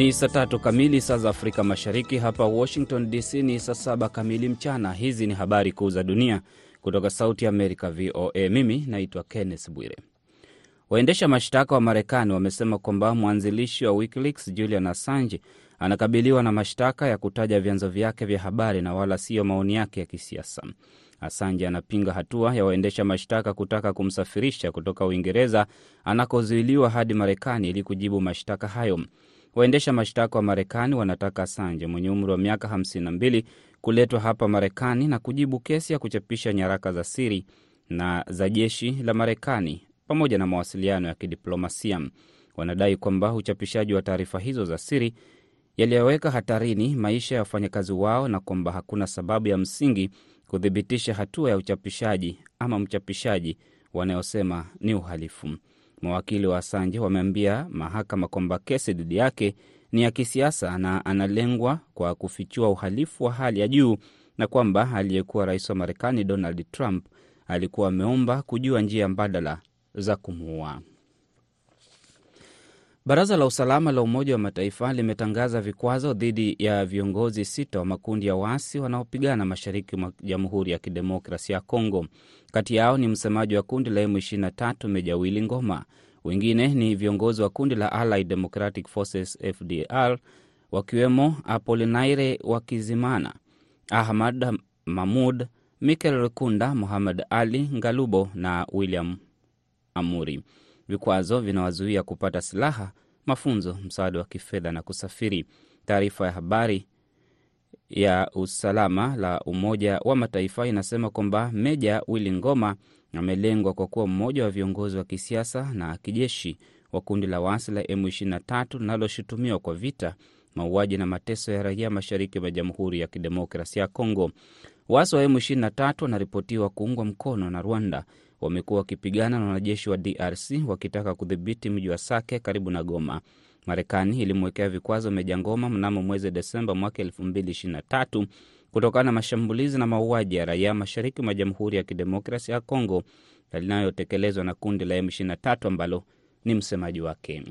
Ni saa tatu kamili saa za Afrika Mashariki. Hapa Washington DC ni saa saba kamili mchana. Hizi ni habari kuu za dunia kutoka Sauti Amerika, VOA. Mimi naitwa Kenneth Bwire. Waendesha mashtaka wa Marekani wamesema kwamba mwanzilishi wa WikiLeaks Julian Assange anakabiliwa na mashtaka ya kutaja vyanzo vyake vya habari na wala siyo maoni yake ya kisiasa. Assange anapinga hatua ya waendesha mashtaka kutaka kumsafirisha kutoka Uingereza anakozuiliwa hadi Marekani ili kujibu mashtaka hayo. Waendesha mashtaka wa Marekani wanataka Assange mwenye umri wa miaka 52 kuletwa hapa Marekani na kujibu kesi ya kuchapisha nyaraka za siri na za jeshi la Marekani pamoja na mawasiliano ya kidiplomasia. Wanadai kwamba uchapishaji wa taarifa hizo za siri yaliyoweka hatarini maisha ya wafanyakazi wao na kwamba hakuna sababu ya msingi kuthibitisha hatua ya uchapishaji ama mchapishaji wanayosema ni uhalifu. Mawakili wa Assange wameambia mahakama kwamba kesi dhidi yake ni ya kisiasa na analengwa kwa kufichua uhalifu wa hali ya juu na kwamba aliyekuwa rais wa Marekani Donald Trump alikuwa ameomba kujua njia mbadala za kumuua. Baraza la usalama la Umoja wa Mataifa limetangaza vikwazo dhidi ya viongozi sita wa makundi ya waasi wanaopigana mashariki mwa Jamhuri ya Kidemokrasia ya Kongo. Kati yao ni msemaji wa kundi la M23 Meja Willy Ngoma. Wengine ni viongozi wa kundi la Allied Democratic Forces FDR, wakiwemo Apolinaire Wakizimana, Ahmad Mahmud, Mikel Rukunda, Muhammad Ali Ngalubo na William Amuri. Vikwazo vinawazuia kupata silaha, mafunzo, msaada wa kifedha na kusafiri. Taarifa ya habari ya usalama la Umoja wa Mataifa inasema kwamba Meja Willy Ngoma amelengwa kwa kuwa mmoja wa viongozi wa kisiasa na kijeshi wa kundi la waasi la M23 linaloshutumiwa kwa vita, mauaji na mateso ya raia mashariki mwa Jamhuri ya Kidemokrasia ya Kongo. Waasi wa M23 wanaripotiwa kuungwa mkono na Rwanda wamekuwa wakipigana na wanajeshi wa DRC wakitaka kudhibiti mji wa Sake karibu na Goma. Marekani ilimwekea vikwazo Meja Ngoma mnamo mwezi Desemba mwaka 2023 kutokana na mashambulizi na mauaji ya raia mashariki mwa Jamhuri ya Kidemokrasia ya Kongo linayotekelezwa na kundi la M23 ambalo ni msemaji wake.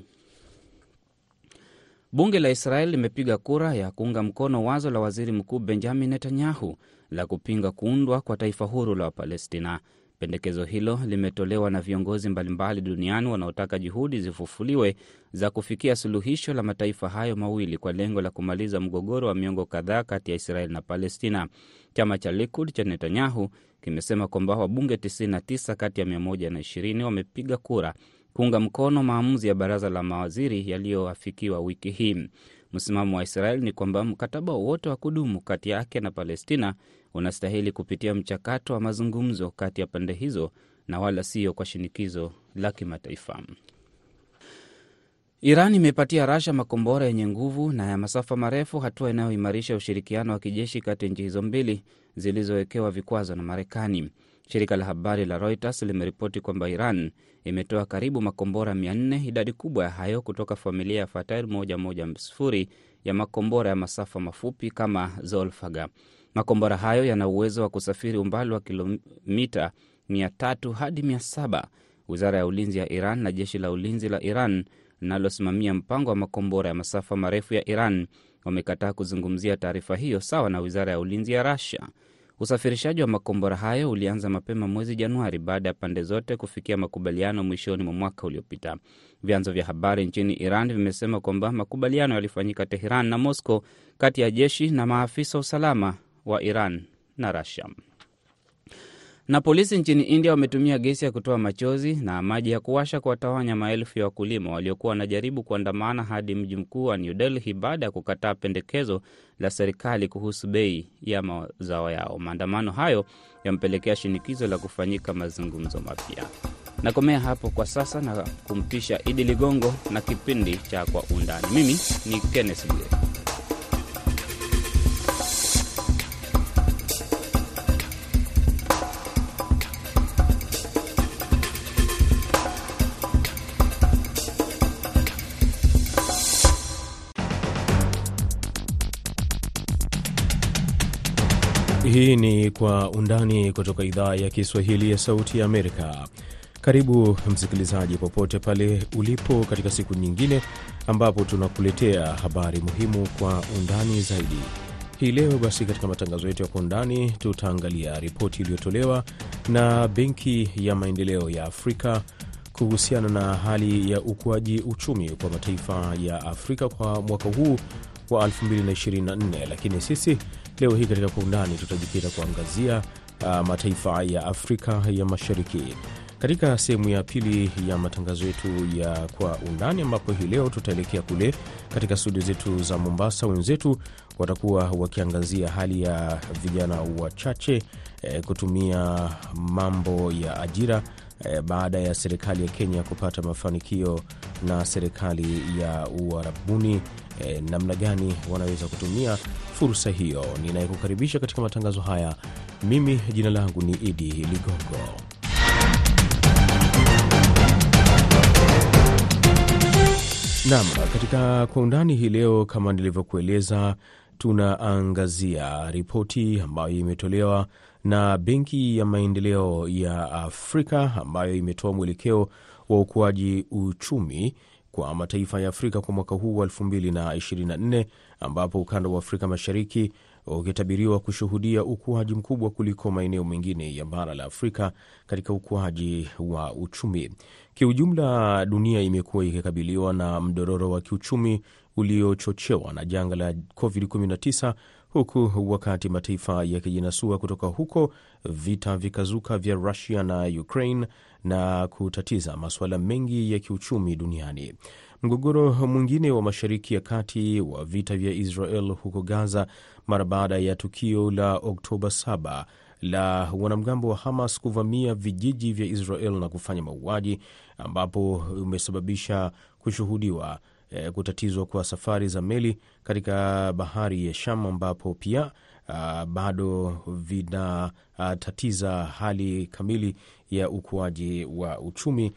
Bunge la Israeli limepiga kura ya kuunga mkono wazo la waziri mkuu Benjamin Netanyahu la kupinga kuundwa kwa taifa huru la Wapalestina. Pendekezo hilo limetolewa na viongozi mbalimbali duniani wanaotaka juhudi zifufuliwe za kufikia suluhisho la mataifa hayo mawili kwa lengo la kumaliza mgogoro wa miongo kadhaa kati ya Israeli na Palestina. Chama cha Likud cha Netanyahu kimesema kwamba wabunge 99 kati ya 120 wamepiga kura kuunga mkono maamuzi ya baraza la mawaziri yaliyoafikiwa wiki hii. Msimamo wa Israel ni kwamba mkataba wowote wa kudumu kati yake na Palestina unastahili kupitia mchakato wa mazungumzo kati ya pande hizo na wala sio kwa shinikizo la kimataifa. Iran imepatia Rasha makombora yenye nguvu na ya masafa marefu, hatua inayoimarisha ushirikiano wa kijeshi kati ya nchi hizo mbili zilizowekewa vikwazo na Marekani. Shirika la habari la Reuters limeripoti kwamba Iran imetoa karibu makombora 400, idadi kubwa ya hayo kutoka familia ya Fatah 110 ya makombora ya masafa mafupi kama Zolfaga. Makombora hayo yana uwezo wa kusafiri umbali wa kilomita 300 hadi 700. Wizara ya ulinzi ya Iran na jeshi la ulinzi la Iran linalosimamia mpango wa makombora ya masafa marefu ya Iran wamekataa kuzungumzia taarifa hiyo, sawa na wizara ya ulinzi ya Russia. Usafirishaji wa makombora hayo ulianza mapema mwezi Januari baada ya pande zote kufikia makubaliano mwishoni mwa mwaka uliopita. Vyanzo vya habari nchini Iran vimesema kwamba makubaliano yalifanyika Teheran na Moscow kati ya jeshi na maafisa usalama wa Iran na Russia. Na polisi nchini India wametumia gesi ya kutoa machozi na maji ya kuwasha kuwatawanya maelfu ya wakulima waliokuwa wanajaribu kuandamana hadi mji mkuu wa New Delhi baada ya kukataa pendekezo la serikali kuhusu bei ya mazao yao. Maandamano hayo yamepelekea shinikizo la kufanyika mazungumzo mapya. Nakomea hapo kwa sasa na kumpisha Idi Ligongo na kipindi cha Kwa Undani. Mimi ni Kenneth Bwire. Hii ni Kwa Undani kutoka idhaa ya Kiswahili ya Sauti ya Amerika. Karibu msikilizaji, popote pale ulipo, katika siku nyingine ambapo tunakuletea habari muhimu kwa undani zaidi. Hii leo basi, katika matangazo yetu ya kwa undani tutaangalia ripoti iliyotolewa na Benki ya Maendeleo ya Afrika kuhusiana na hali ya ukuaji uchumi kwa mataifa ya Afrika kwa mwaka huu wa 2024. Lakini sisi leo hii katika kwa undani tutajikita kuangazia uh, mataifa ya Afrika ya Mashariki katika sehemu ya pili ya matangazo yetu ya kwa undani, ambapo hii leo tutaelekea kule katika studio zetu za Mombasa. Wenzetu watakuwa wakiangazia hali ya vijana wachache eh, kutumia mambo ya ajira eh, baada ya serikali ya Kenya kupata mafanikio na serikali ya Uarabuni. Eh, namna gani wanaweza kutumia fursa hiyo. Ninayekukaribisha katika matangazo haya mimi, jina langu ni Idi Ligongo. Naam, katika kwa undani hii leo, kama nilivyokueleza, tunaangazia ripoti ambayo imetolewa na Benki ya Maendeleo ya Afrika ambayo imetoa mwelekeo wa ukuaji uchumi kwa mataifa ya Afrika kwa mwaka huu wa 2024 ambapo ukanda wa Afrika Mashariki ukitabiriwa kushuhudia ukuaji mkubwa kuliko maeneo mengine ya bara la Afrika katika ukuaji wa uchumi. Kiujumla, dunia imekuwa ikikabiliwa na mdororo wa kiuchumi uliochochewa na janga la COVID-19 huku wakati mataifa yakijinasua kutoka huko, vita vikazuka vya Rusia na Ukraine na kutatiza masuala mengi ya kiuchumi duniani. Mgogoro mwingine wa Mashariki ya Kati wa vita vya Israel huko Gaza mara baada ya tukio la Oktoba 7 la wanamgambo wa Hamas kuvamia vijiji vya Israel na kufanya mauaji, ambapo umesababisha kushuhudiwa e, kutatizwa kwa safari za meli katika bahari ya Sham, ambapo pia a, bado vinatatiza hali kamili ya ukuaji wa uchumi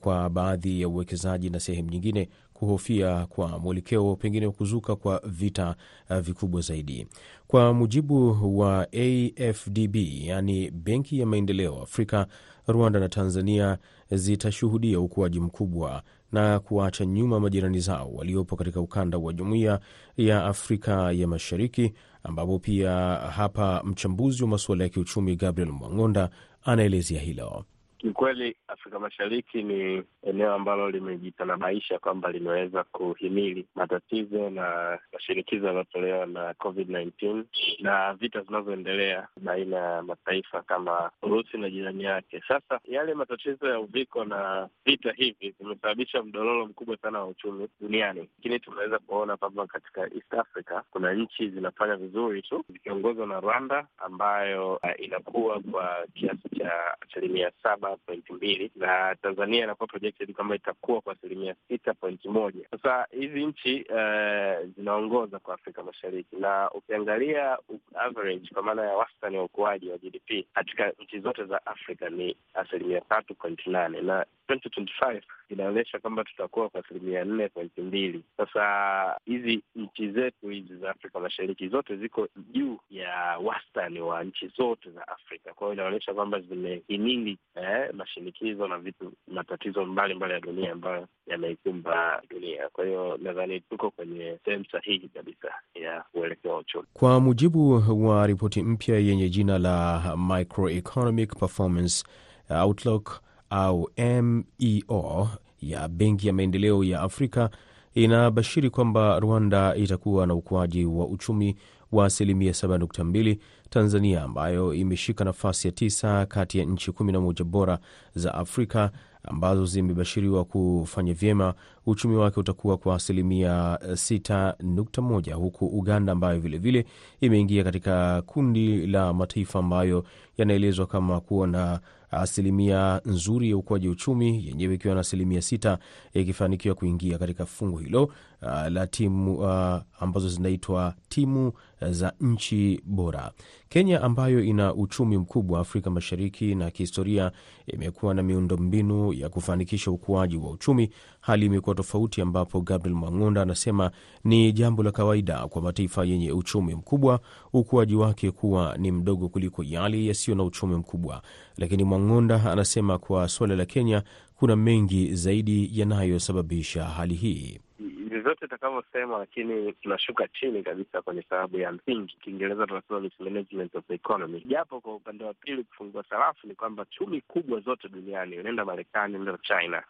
kwa baadhi ya uwekezaji na sehemu nyingine kuhofia kwa mwelekeo pengine wa kuzuka kwa vita uh, vikubwa zaidi. Kwa mujibu wa AFDB, yaani Benki ya Maendeleo Afrika, Rwanda na Tanzania zitashuhudia ukuaji mkubwa na kuacha nyuma majirani zao waliopo katika ukanda wa Jumuiya ya Afrika ya Mashariki, ambapo pia hapa mchambuzi wa masuala ya kiuchumi Gabriel Mwang'onda anaelezea hilo. Kiukweli, Afrika Mashariki ni eneo ambalo limejitanabaisha kwamba limeweza kuhimili matatizo na mashinikizo yanayotolewa na Covid 19 na vita zinazoendelea baina ya mataifa kama Urusi na jirani yake. Sasa yale matatizo ya uviko na vita hivi vimesababisha mdororo mkubwa sana wa uchumi duniani, lakini tunaweza kuona kwamba katika East Africa kuna nchi zinafanya vizuri tu zikiongozwa na Rwanda ambayo uh, inakuwa kwa kiasi cha asilimia saba pointi mbili na Tanzania inakuwa projected kwamba itakuwa kwa asilimia sita pointi moja. Sasa hizi nchi uh, zinaongoza kwa Afrika Mashariki, na ukiangalia average kwa maana ya wastani wa ukuaji wa GDP katika nchi zote za Afrika ni asilimia tatu pointi nane na 2025 inaonyesha kwamba tutakuwa kwa asilimia nne pointi mbili. Sasa hizi nchi zetu hizi za Afrika Mashariki zote ziko juu ya wastani wa nchi zote za Afrika. Kwa hiyo inaonyesha kwamba zimehimili eh, mashinikizo na vitu matatizo mbalimbali ya dunia ambayo yameikumba dunia. Kwa hiyo nadhani tuko kwenye sehemu sahihi kabisa ya uelekeo wa uchumi. Kwa mujibu wa ripoti mpya yenye jina la Microeconomic Performance Outlook au MEO ya Benki ya Maendeleo ya Afrika inabashiri kwamba Rwanda itakuwa na ukuaji wa uchumi wa asilimia 7.2. Tanzania ambayo imeshika nafasi ya tisa kati ya nchi 11 bora za Afrika ambazo zimebashiriwa kufanya vyema, uchumi wake utakuwa kwa asilimia 6.1, huku Uganda ambayo vilevile imeingia katika kundi la mataifa ambayo yanaelezwa kama kuwa na asilimia nzuri ya ukuaji uchumi, yenyewe ikiwa na asilimia sita, ikifanikiwa kuingia katika fungu hilo uh, la timu uh, ambazo zinaitwa timu za nchi bora. Kenya ambayo ina uchumi mkubwa Afrika Mashariki na kihistoria imekuwa na miundombinu ya kufanikisha ukuaji wa uchumi, hali imekuwa tofauti, ambapo Gabriel Mwang'onda anasema ni jambo la kawaida kwa mataifa yenye uchumi mkubwa ukuaji wake kuwa ni mdogo kuliko yale yasiyo na uchumi mkubwa. Lakini Mwang'onda anasema kwa suala la Kenya kuna mengi zaidi yanayosababisha hali hii. Vyovyote itakavyosema, lakini tunashuka chini kabisa kwenye sababu ya msingi. Kiingereza tunasema mismanagement of the economy. Japo kwa upande wa pili, kufungua sarafu ni kwamba chumi kubwa zote duniani, unaenda Marekani, unaenda China,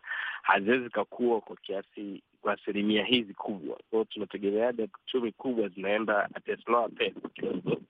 haziwezi kakua kwa kiasi kwa asilimia hizi kubwa. Kwa tunategemeaje chumi kubwa zinaenda at a slower pace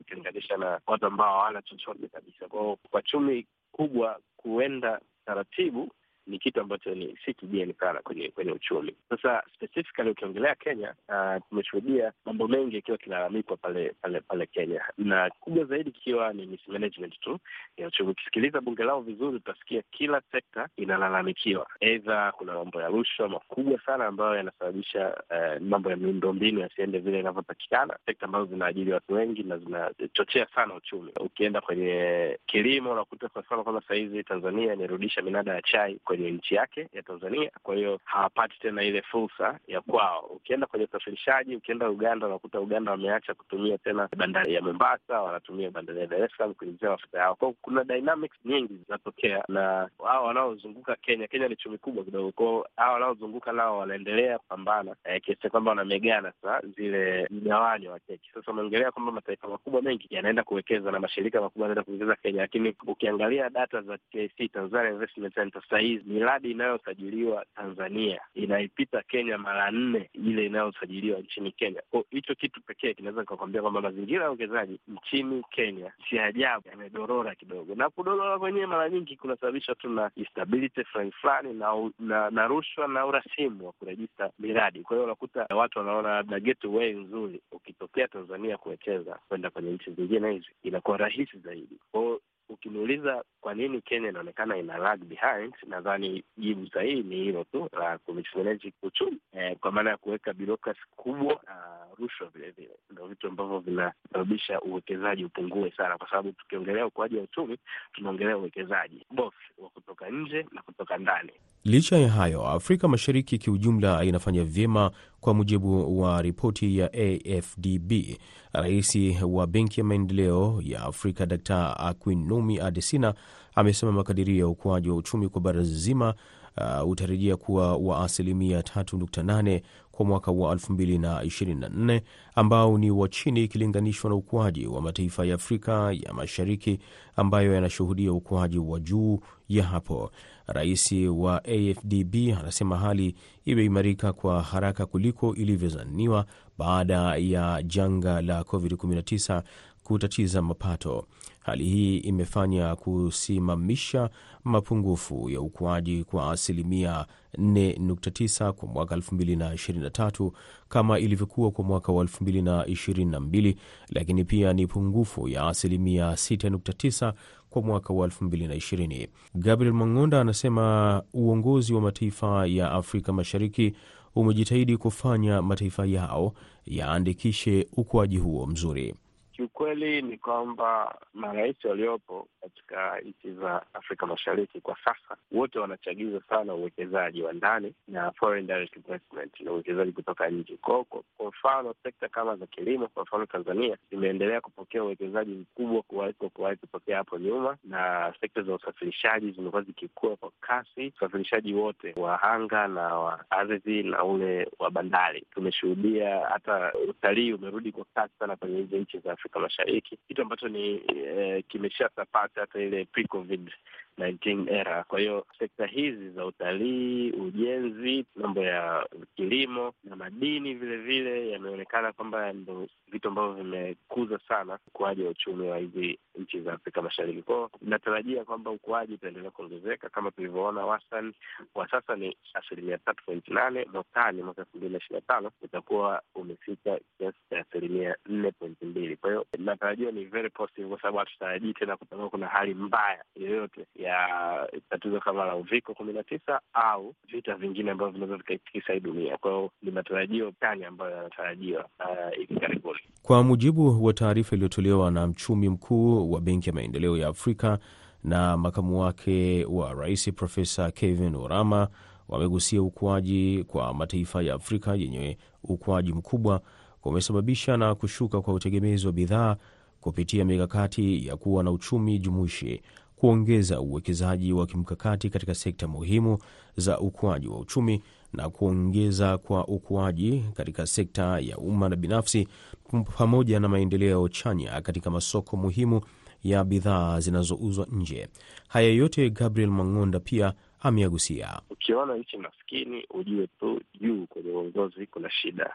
ukilinganisha na watu ambao hawana chochote kabisa. kwao, kwa chumi kubwa kuenda taratibu ni kitu ambacho ni si kigeni sana kwenye kwenye uchumi. Sasa specifically ukiongelea Kenya, uh, tumeshuhudia mambo mengi yakiwa kilalamikwa pale pale pale Kenya, na kubwa zaidi ikiwa ni mismanagement tu ya uchumi. Ukisikiliza bunge lao vizuri, utasikia kila sekta inalalamikiwa, aidha kuna mambo ya rushwa makubwa sana ambayo yanasababisha uh, mambo ya miundombinu yasiende vile inavyotakikana, sekta ambazo zinaajiri watu wengi na zinachochea sana uchumi. Ukienda kwenye kilimo, unakuta kwa mfano kama sahizi Tanzania imerudisha minada ya chai kwenye nchi yake ya Tanzania, kwa hiyo hawapati tena ile fursa ya kwao. Ukienda kwenye usafirishaji, ukienda Uganda, unakuta Uganda wameacha kutumia tena bandari ya Mombasa, wanatumia bandari ya Dar es Salaam kuingizia mafuta yao. Kwao kuna dynamics nyingi zinatokea, na hao wanaozunguka Kenya, Kenya ni chumi kubwa kidogo, kwao hao wanaozunguka nao wanaendelea kupambana eh, kiasi kwamba wanamegana sasa zile mgawanyo wa keki. Sasa umeongelea kwamba mataifa makubwa mengi yanaenda kuwekeza na mashirika makubwa yanaenda kuwekeza Kenya, lakini ukiangalia data za TIC, Tanzania Investment Center, sahizi miradi inayosajiliwa Tanzania inaipita Kenya mara nne ile inayosajiliwa nchini Kenya. Hicho kitu pekee kinaweza nikakwambia kwamba mazingira ya uwekezaji nchini Kenya si ajabu yamedorora kidogo, na kudorora kwenyewe mara nyingi kunasababishwa tu na instability fulani fulani na, na, na rushwa na urasimu wa kurejista miradi. Kwa hiyo unakuta watu wanaona labda gateway nzuri ukitokea Tanzania kuwekeza kwenda kwenye nchi zingine hizi inakuwa rahisi zaidi. Kwa hiyo ukiniuliza kwa nini Kenya inaonekana ina lag behind, nadhani jibu sahihi ni hilo tu la kumismanage uchumi eh, kwa maana ya kuweka birokrasi kubwa na uh, rushwa vilevile, ndo vitu ambavyo vinasababisha uwekezaji upungue sana, kwa sababu tukiongelea ukuaji wa uchumi tunaongelea uwekezaji both wa kutoka nje na kutoka ndani. Licha ya hayo, Afrika Mashariki kiujumla inafanya vyema kwa mujibu wa ripoti ya AFDB. Rais wa Benki ya Maendeleo ya Afrika Dkt Akinwumi Adesina amesema makadirio ya ukuaji wa uchumi kwa bara zima uh, utarejea kuwa wa asilimia 3.8 kwa mwaka wa 2024 ambao ni wa chini ikilinganishwa na ukuaji wa mataifa ya Afrika ya Mashariki ambayo yanashuhudia ukuaji wa juu ya hapo. Rais wa AFDB anasema hali imeimarika kwa haraka kuliko ilivyozaniwa baada ya janga la COVID-19 kutatiza mapato. Hali hii imefanya kusimamisha mapungufu ya ukuaji kwa asilimia 4.9 kwa mwaka 2023 kama ilivyokuwa kwa mwaka wa 2022, lakini pia ni pungufu ya asilimia 6.9 kwa mwaka wa 2020. Gabriel Mang'onda anasema uongozi wa mataifa ya Afrika Mashariki umejitahidi kufanya mataifa yao yaandikishe ukuaji huo mzuri. Kiukweli ni kwamba marais waliopo katika nchi za Afrika Mashariki kwa sasa wote wanachagiza sana uwekezaji wa ndani na foreign direct investment na uwekezaji kutoka nje. Kwa mfano sekta kama za kilimo, kwa mfano Tanzania zimeendelea kupokea uwekezaji mkubwa kuwaliko kuwahi kutokea hapo nyuma, na sekta za usafirishaji zimekuwa zikikua kwa kasi, usafirishaji wote wa anga na wa ardhi na ule wa bandari. Tumeshuhudia hata utalii umerudi kwa kasi sana kwenye hizi nchi za Afrika Mashariki, kitu ambacho ni eh, kimeshasapata hata ile pre-COVID 19 era. Kwa hiyo sekta hizi za utalii, ujenzi, mambo ya kilimo na madini vile vile yameonekana kwamba ndo vitu ambavyo vimekuza sana ukuaji wa uchumi wa hizi nchi za Afrika Mashariki. Kwao inatarajia kwamba ukuaji utaendelea kuongezeka kama tulivyoona, wastani wa sasa ni asilimia tatu point nane. Mwakani, mwaka elfu mbili na ishirini na tano utakuwa umefika kiasi cha asilimia nne point mbili. Kwa hiyo inatarajia ni very positive, kwa sababu hatutarajii tena kutakuwa kuna hali mbaya yoyote ya tatizo kama la uviko kumi na tisa au vita vingine ambavyo vinaweza vikaitikisa hii dunia. Kwa hiyo ni matarajio chanya ambayo yanatarajiwa hivi uh, karibuni. Kwa mujibu wa taarifa iliyotolewa na mchumi mkuu wa Benki ya Maendeleo ya Afrika na makamu wake wa rais Profesa Kevin Orama wamegusia ukuaji kwa mataifa ya Afrika yenye ukuaji mkubwa kumesababisha na kushuka kwa utegemezi wa bidhaa kupitia mikakati ya kuwa na uchumi jumuishi kuongeza uwekezaji wa kimkakati katika sekta muhimu za ukuaji wa uchumi na kuongeza kwa ukuaji katika sekta ya umma na binafsi, pamoja na maendeleo chanya katika masoko muhimu ya bidhaa zinazouzwa nje. Haya yote Gabriel Mang'onda pia ameagusia. Ukiona nchi maskini, ujue tu juu kwenye uongozi kuna shida.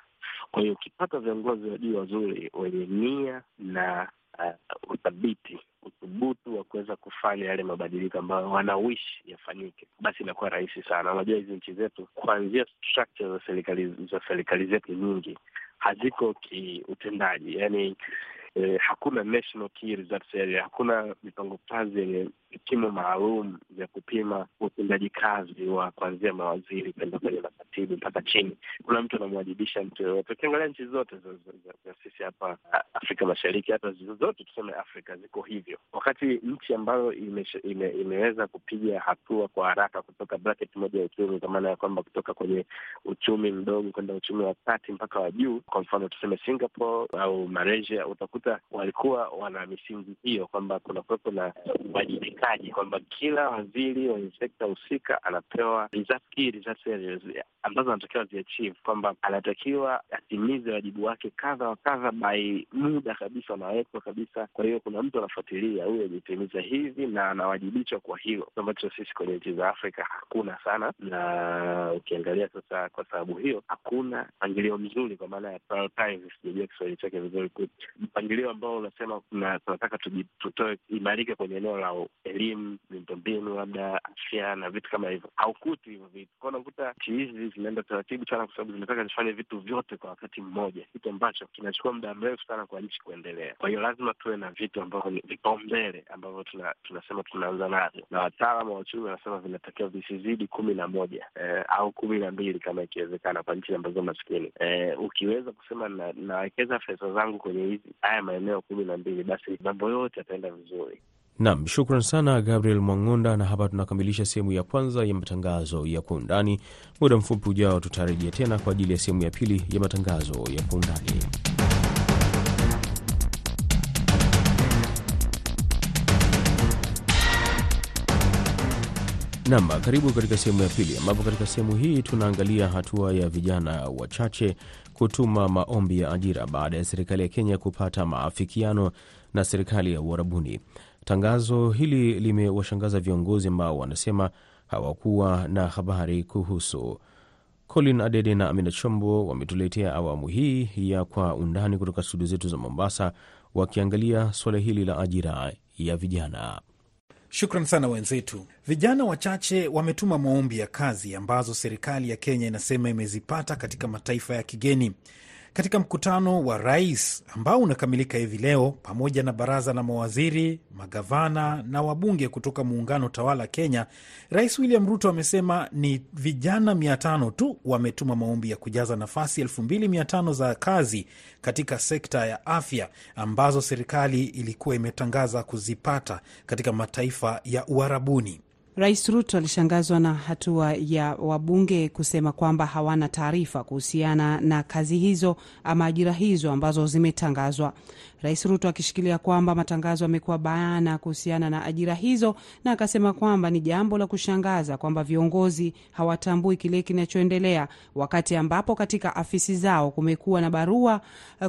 Kwa hiyo ukipata viongozi wa juu wazuri wenye nia na uh, uthabiti uthubutu wa kuweza kufanya yale mabadiliko ambayo wanawishi yafanyike, basi inakuwa rahisi sana. Unajua hizi nchi zetu kuanzia structure za serikali za serikali zetu nyingi haziko kiutendaji, yani eh, hakuna national key results hakuna mipango kazi yenye vipimo maalum vya kupima utendaji kazi wa kuanzia mawaziri kwenda kwenye makatibu mpaka chini. Kuna mtu anamwajibisha mtu yoyote. Ukiangalia nchi zote za sisi hapa Afrika Mashariki, hata zote tuseme Afrika ziko hivyo, wakati nchi ambayo ime, ime, imeweza kupiga hatua kwa haraka kutoka bracket moja ya uchumi, kwa maana ya kwamba kutoka kwenye uchumi mdogo kwenda uchumi wa kati mpaka wa juu, kwa mfano tuseme Singapore au Malaysia, utakuta walikuwa wana misingi hiyo kwamba kuna kuwepo na uwajibikaji kwamba kila waziri wenye sekta husika anapewa ambazo anatakiwa ziachieve, kwamba anatakiwa atimize wajibu wake kadha wa kadha by muda kabisa unawekwa kabisa. Kwa hiyo kuna mtu anafuatilia huyu ajitimiza hivi na anawajibishwa kwa hilo, ambacho sisi kwenye nchi za Afrika hakuna sana, na ukiangalia sasa, kwa sababu hiyo hakuna mpangilio mzuri, kwa maana ya sijajua Kiswahili chake vizuri, mpangilio ambao unasema tunataka tutoe imarike kwenye eneo la elimu, miundombinu, labda afya na vitu kama hivyo, haukuti hivyo vitu kwao. Unakuta nchi hizi zinaenda taratibu sana, kwa sababu zinataka zifanye vitu vyote kwa wakati mmoja, kitu ambacho kinachukua muda mrefu sana kwa nchi kuendelea. Kwa hiyo lazima tuwe na vitu ambavyo ni vipaumbele ambavyo tuna, tunasema tunaanza navyo, na wataalamu wa uchumi wanasema vinatakiwa visizidi kumi na moja eh, au kumi na mbili kama ikiwezekana, kwa nchi ambazo maskini eh, ukiweza kusema nawekeza na zangu kwenye hizi haya maeneo kumi na mbili, basi mambo yote yataenda vizuri. Nam, shukran sana Gabriel Mwang'onda, na hapa tunakamilisha sehemu ya kwanza ya matangazo ya kwa undani. Muda mfupi ujao tutarejea tena kwa ajili ya sehemu ya pili ya matangazo ya kwa undani. Nam, karibu katika sehemu ya pili, ambapo katika sehemu hii tunaangalia hatua ya vijana wachache kutuma maombi ya ajira baada ya serikali ya Kenya kupata maafikiano na serikali ya Uarabuni. Tangazo hili limewashangaza viongozi ambao wanasema hawakuwa na habari kuhusu. Colin Adede na Amina Chombo wametuletea awamu hii ya Kwa Undani kutoka studio zetu za Mombasa, wakiangalia suala hili la ajira ya vijana. Shukran sana wenzetu. Vijana wachache wametuma maombi ya kazi ambazo serikali ya Kenya inasema imezipata katika mataifa ya kigeni. Katika mkutano wa rais ambao unakamilika hivi leo, pamoja na baraza la mawaziri, magavana na wabunge kutoka muungano tawala Kenya, Rais William Ruto amesema ni vijana mia tano tu wametuma maombi ya kujaza nafasi elfu mbili mia tano za kazi katika sekta ya afya ambazo serikali ilikuwa imetangaza kuzipata katika mataifa ya Uarabuni. Rais Ruto alishangazwa na hatua ya wabunge kusema kwamba hawana taarifa kuhusiana na kazi hizo ama ajira hizo ambazo zimetangazwa. Rais Ruto akishikilia kwamba matangazo yamekuwa bayana kuhusiana na ajira hizo, na akasema kwamba ni jambo la kushangaza kwamba viongozi hawatambui kile kinachoendelea, wakati ambapo katika afisi zao kumekuwa na barua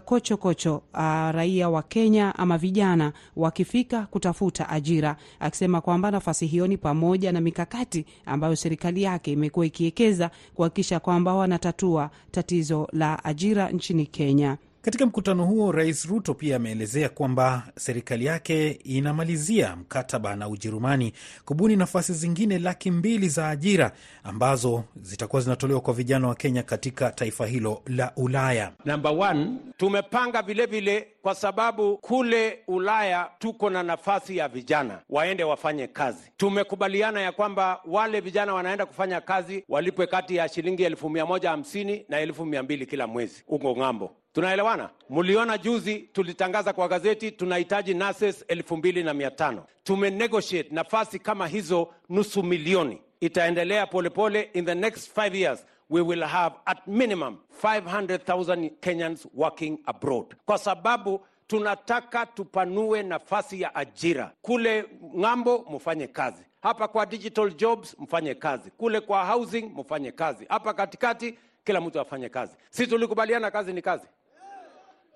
kochokocho kocho, uh, raia wa Kenya ama vijana wakifika kutafuta ajira, akisema kwamba nafasi hiyo ni pamoja na mikakati ambayo serikali yake imekuwa ikiwekeza kuhakikisha kwamba wanatatua tatizo la ajira nchini Kenya. Katika mkutano huo, Rais Ruto pia ameelezea kwamba serikali yake inamalizia mkataba na Ujerumani kubuni nafasi zingine laki mbili za ajira ambazo zitakuwa zinatolewa kwa vijana wa Kenya katika taifa hilo la Ulaya. Namba one, tumepanga vilevile kwa sababu kule Ulaya tuko na nafasi ya vijana waende wafanye kazi. Tumekubaliana ya kwamba wale vijana wanaenda kufanya kazi walipwe kati ya shilingi elfu mia moja hamsini na elfu mia mbili kila mwezi huko ng'ambo. Tunaelewana? Mliona juzi tulitangaza kwa gazeti tunahitaji nurses elfu mbili na mia tano. Tumenegotiate nafasi kama hizo nusu milioni. Itaendelea polepole pole. In the next five years we will have at minimum 500,000 Kenyans working abroad, kwa sababu tunataka tupanue nafasi ya ajira kule ng'ambo, mfanye kazi hapa kwa digital jobs, mfanye kazi kule kwa housing, mfanye kazi hapa katikati, kila mtu afanye kazi. Si tulikubaliana kazi ni kazi?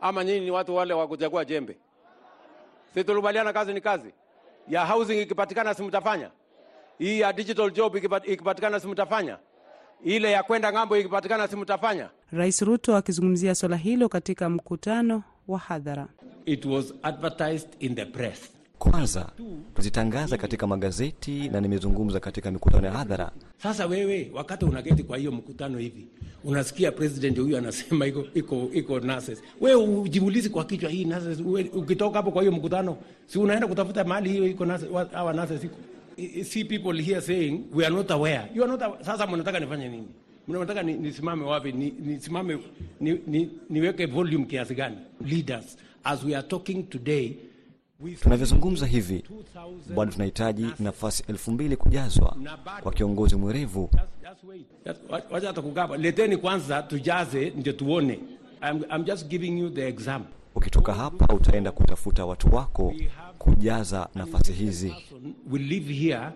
Ama nyinyi ni watu wale wa kuchagua jembe? Si tulikubaliana kazi ni kazi? Ya housing ikipatikana, si mtafanya? Hii ya digital job ikipatikana, si mtafanya? Ile ya kwenda ng'ambo ikipatikana, si mtafanya? Rais Ruto akizungumzia swala hilo katika mkutano wa hadhara. It was advertised in the press. Kwanza tuzitangaza katika magazeti na nimezungumza katika mikutano ya hadhara. Sasa wewe, wakati unaketi kwa hiyo mkutano hivi, unasikia president huyu anasema iko iko iko nurses, wewe ujiulizi kwa kichwa, hii nurses, ukitoka hapo kwa hiyo mkutano, si unaenda kutafuta mahali hiyo iko nurses, hawa nurses iko see people here saying we are not aware, you are not aware. Sasa mnataka nifanye nini? Mnataka nisimame wapi? Nisimame ni, ni, ni, niweke volume kiasi gani? Leaders as we are talking today Tunavyozungumza hivi bado tunahitaji nafasi elfu mbili kujazwa kwa kiongozi mwerevu. Wacha hata leteni kwanza tujaze, ndio tuone. I'm, I'm just giving you the example. Ukitoka hapa utaenda kutafuta watu wako kujaza nafasi hizi. Will live here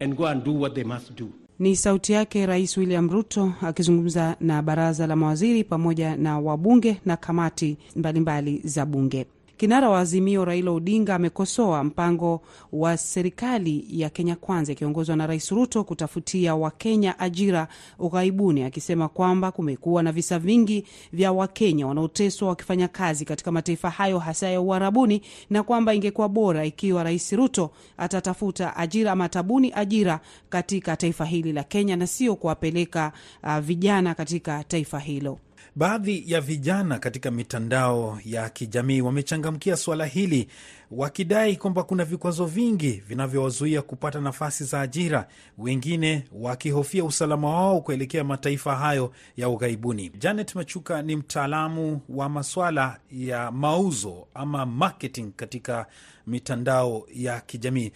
and go and do what they must do. Ni sauti yake Rais William Ruto akizungumza na baraza la mawaziri pamoja na wabunge na kamati mbalimbali mbali za bunge. Kinara wa Azimio Raila Odinga amekosoa mpango wa serikali ya Kenya Kwanza ikiongozwa na Rais Ruto kutafutia Wakenya ajira ughaibuni, akisema kwamba kumekuwa na visa vingi vya Wakenya wanaoteswa wakifanya kazi katika mataifa hayo hasa ya Uarabuni, na kwamba ingekuwa bora ikiwa Rais Ruto atatafuta ajira ama atabuni ajira katika taifa hili la Kenya na sio kuwapeleka uh, vijana katika taifa hilo. Baadhi ya vijana katika mitandao ya kijamii wamechangamkia suala hili wakidai kwamba kuna vikwazo vingi vinavyowazuia kupata nafasi za ajira, wengine wakihofia usalama wao kuelekea mataifa hayo ya ughaibuni. Janet Machuka ni mtaalamu wa maswala ya mauzo ama marketing katika mitandao ya kijamii.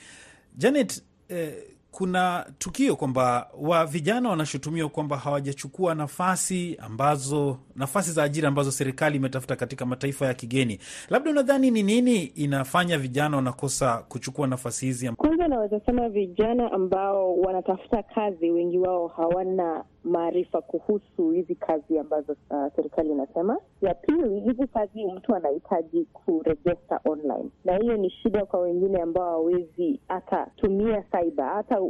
Janet, eh, kuna tukio kwamba wa vijana wanashutumiwa kwamba hawajachukua nafasi ambazo nafasi za ajira ambazo serikali imetafuta katika mataifa ya kigeni. Labda unadhani ni nini inafanya vijana wanakosa kuchukua nafasi hizi? Kwanza naweza sema vijana ambao wanatafuta kazi, wengi wao hawana maarifa kuhusu hizi kazi ambazo uh, serikali inasema. Ya pili, hizi kazi mtu anahitaji kurejesta online, na hiyo ni shida kwa wengine ambao hawawezi hata tumia cyber, hata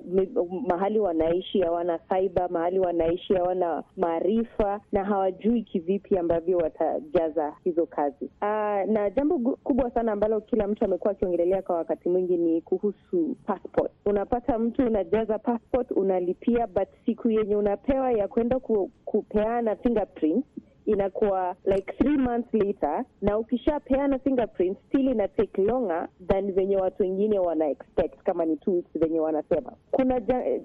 mahali wanaishi hawana cyber, mahali wanaishi hawana maarifa na hawajui kivipi ambavyo watajaza hizo kazi. Uh, na jambo kubwa sana ambalo kila mtu amekuwa akiongelelea kwa wakati mwingi ni kuhusu passport. Unapata mtu unajaza passport, unalipia, but siku yenye unapewa ya kwenda ku, kupeana fingerprint inakuwa like three months later, na ukishapeana fingerprint still ina take longer than venye watu wengine wana expect, kama ni two weeks venye wanasema. Kuna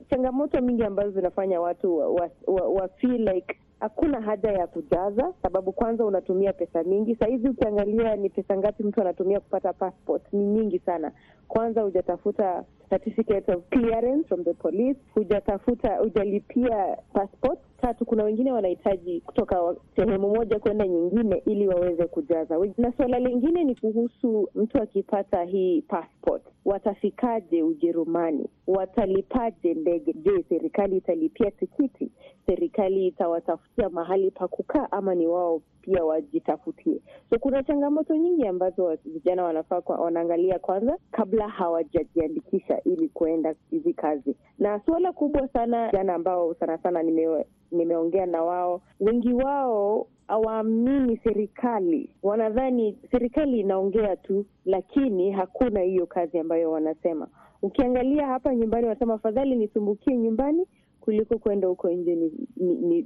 changamoto mingi ambazo zinafanya watu wa, wa, wa, wa like hakuna haja ya kujaza, sababu kwanza unatumia pesa mingi. Sahizi ukiangalia ni pesa ngapi mtu anatumia kupata passport, ni nyingi sana. Kwanza hujatafuta certificate of clearance from the police, hujatafuta, hujalipia passport. Tatu, kuna wengine wanahitaji kutoka sehemu moja kwenda nyingine ili waweze kujaza. Na suala lingine ni kuhusu mtu akipata hii passport, watafikaje Ujerumani? Watalipaje ndege? Je, serikali italipia tikiti? Serikali itawatafutia mahali pa kukaa, ama ni wao pia wajitafutie? So kuna changamoto nyingi ambazo vijana wanafaa kwa, wanaangalia kwanza kabla hawajajiandikisha ili kuenda hizi kazi. Na suala kubwa sana jana, ambao sana sana nime, nimeongea na wao, wengi wao hawaamini serikali, wanadhani serikali inaongea tu, lakini hakuna hiyo kazi ambayo wanasema. Ukiangalia hapa nyumbani, wanasema afadhali nisumbukie nyumbani kuliko kwenda huko nje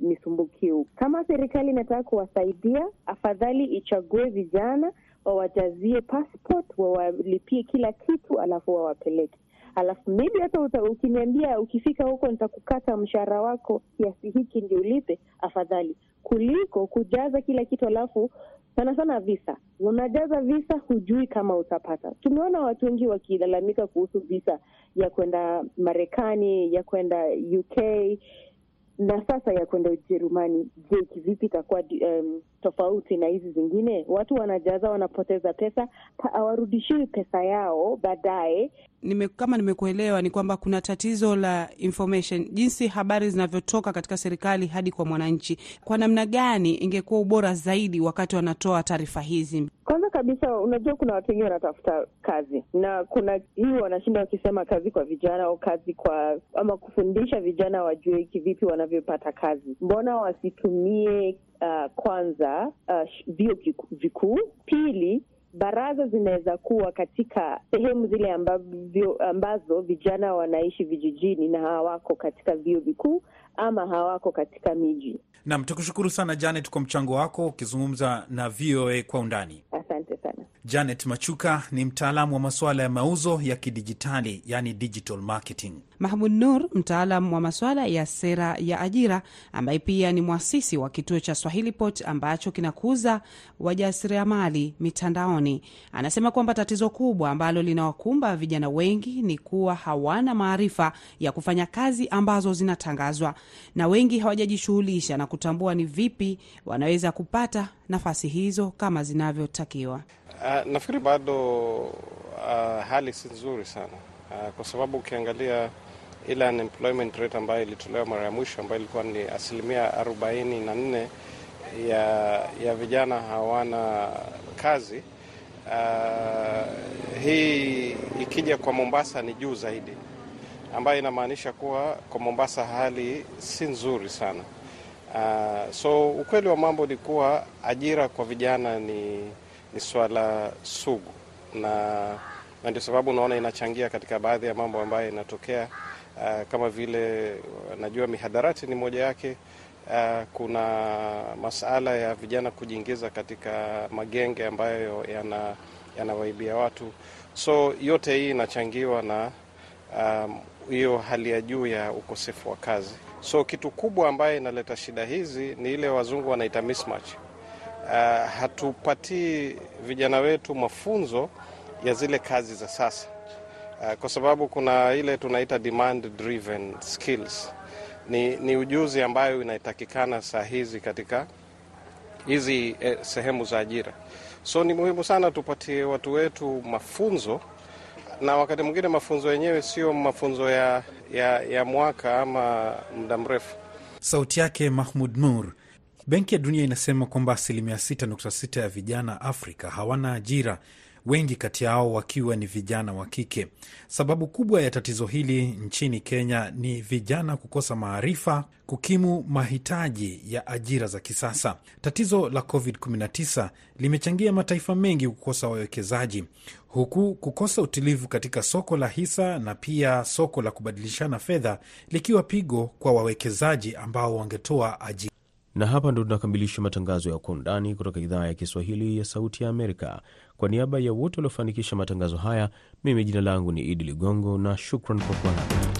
nisumbukie huko. Kama serikali inataka kuwasaidia, afadhali ichague vijana, wawajazie passport, wawalipie kila kitu, alafu wawapeleke alafu maybe hata ukiniambia ukifika huko nitakukata mshahara wako kiasi hiki ndio ulipe, afadhali kuliko kujaza kila kitu alafu sana sana visa, unajaza visa, hujui kama utapata. Tumeona watu wengi wakilalamika kuhusu visa ya kwenda Marekani, ya kwenda UK. Na sasa ya kwenda Ujerumani, je, kivipi itakuwa um, tofauti na hizi zingine? Watu wanajaza, wanapoteza pesa, hawarudishiwi pesa yao baadaye. Nime, kama nimekuelewa ni kwamba kuna tatizo la information, jinsi habari zinavyotoka katika serikali hadi kwa mwananchi. Kwa namna gani ingekuwa ubora zaidi wakati wanatoa taarifa hizi? Kwanza kabisa, unajua kuna watu wengi wanatafuta kazi, na kuna hii wanashinda wakisema kazi kwa vijana au kazi kwa ama kufundisha vijana wajue kivipi wanavyopata kazi. Mbona wasitumie uh, kwanza uh, vikuu? Pili, baraza zinaweza kuwa katika sehemu zile ambavyo, ambazo vijana wanaishi vijijini na hawako katika vyuo vikuu ama hawako katika miji. Nam, tukushukuru sana Janet kwa mchango wako ukizungumza na VOA kwa undani. Asante sana. Janet Machuka ni mtaalamu wa masuala ya mauzo ya kidijitali, yani digital marketing. Mahmud Nur, mtaalam wa masuala ya sera ya ajira, ambaye pia ni mwasisi wa kituo cha Swahilipot ambacho kinakuza wajasiriamali mitandaoni, anasema kwamba tatizo kubwa ambalo linawakumba vijana wengi ni kuwa hawana maarifa ya kufanya kazi ambazo zinatangazwa, na wengi hawajajishughulisha na kutambua ni vipi wanaweza kupata nafasi hizo kama zinavyotakiwa. Uh, nafikiri bado uh, hali si nzuri sana uh, kwa sababu ukiangalia ile unemployment rate ambayo ilitolewa mara ya mwisho ambayo ilikuwa ni asilimia arobaini na nne ya, ya vijana hawana kazi uh, hii ikija kwa Mombasa ni juu zaidi, ambayo inamaanisha kuwa kwa Mombasa hali si nzuri sana. Uh, so ukweli wa mambo ni kuwa ajira kwa vijana ni ni swala sugu. Na, na ndio sababu unaona inachangia katika baadhi ya mambo ambayo inatokea. Uh, kama vile najua mihadarati ni moja yake. Uh, kuna masala ya vijana kujiingiza katika magenge ambayo yanawaibia yana watu, so yote hii inachangiwa na hiyo hali ya juu ya ukosefu wa kazi. So kitu kubwa ambayo inaleta shida hizi ni ile wazungu wanaita mismatch. Uh, hatupatii vijana wetu mafunzo ya zile kazi za sasa uh, kwa sababu kuna ile tunaita demand driven skills. Ni, ni ujuzi ambayo inatakikana saa hizi katika hizi eh, sehemu za ajira. So ni muhimu sana tupatie watu wetu mafunzo, na wakati mwingine mafunzo yenyewe sio mafunzo ya, ya, ya mwaka ama muda mrefu. Sauti yake Mahmud Nur. Benki ya Dunia inasema kwamba asilimia 6.6 ya vijana Afrika hawana ajira, wengi kati yao wakiwa ni vijana wa kike. Sababu kubwa ya tatizo hili nchini Kenya ni vijana kukosa maarifa kukimu mahitaji ya ajira za kisasa. Tatizo la COVID-19 limechangia mataifa mengi kukosa wawekezaji, huku kukosa utulivu katika soko la hisa na pia soko la kubadilishana fedha likiwa pigo kwa wawekezaji ambao wangetoa ajira na hapa ndo tunakamilisha matangazo ya Kwa Undani kutoka idhaa ya Kiswahili ya Sauti ya Amerika. Kwa niaba ya wote waliofanikisha matangazo haya, mimi jina langu ni Idi Ligongo na shukran kwa kuwa nami.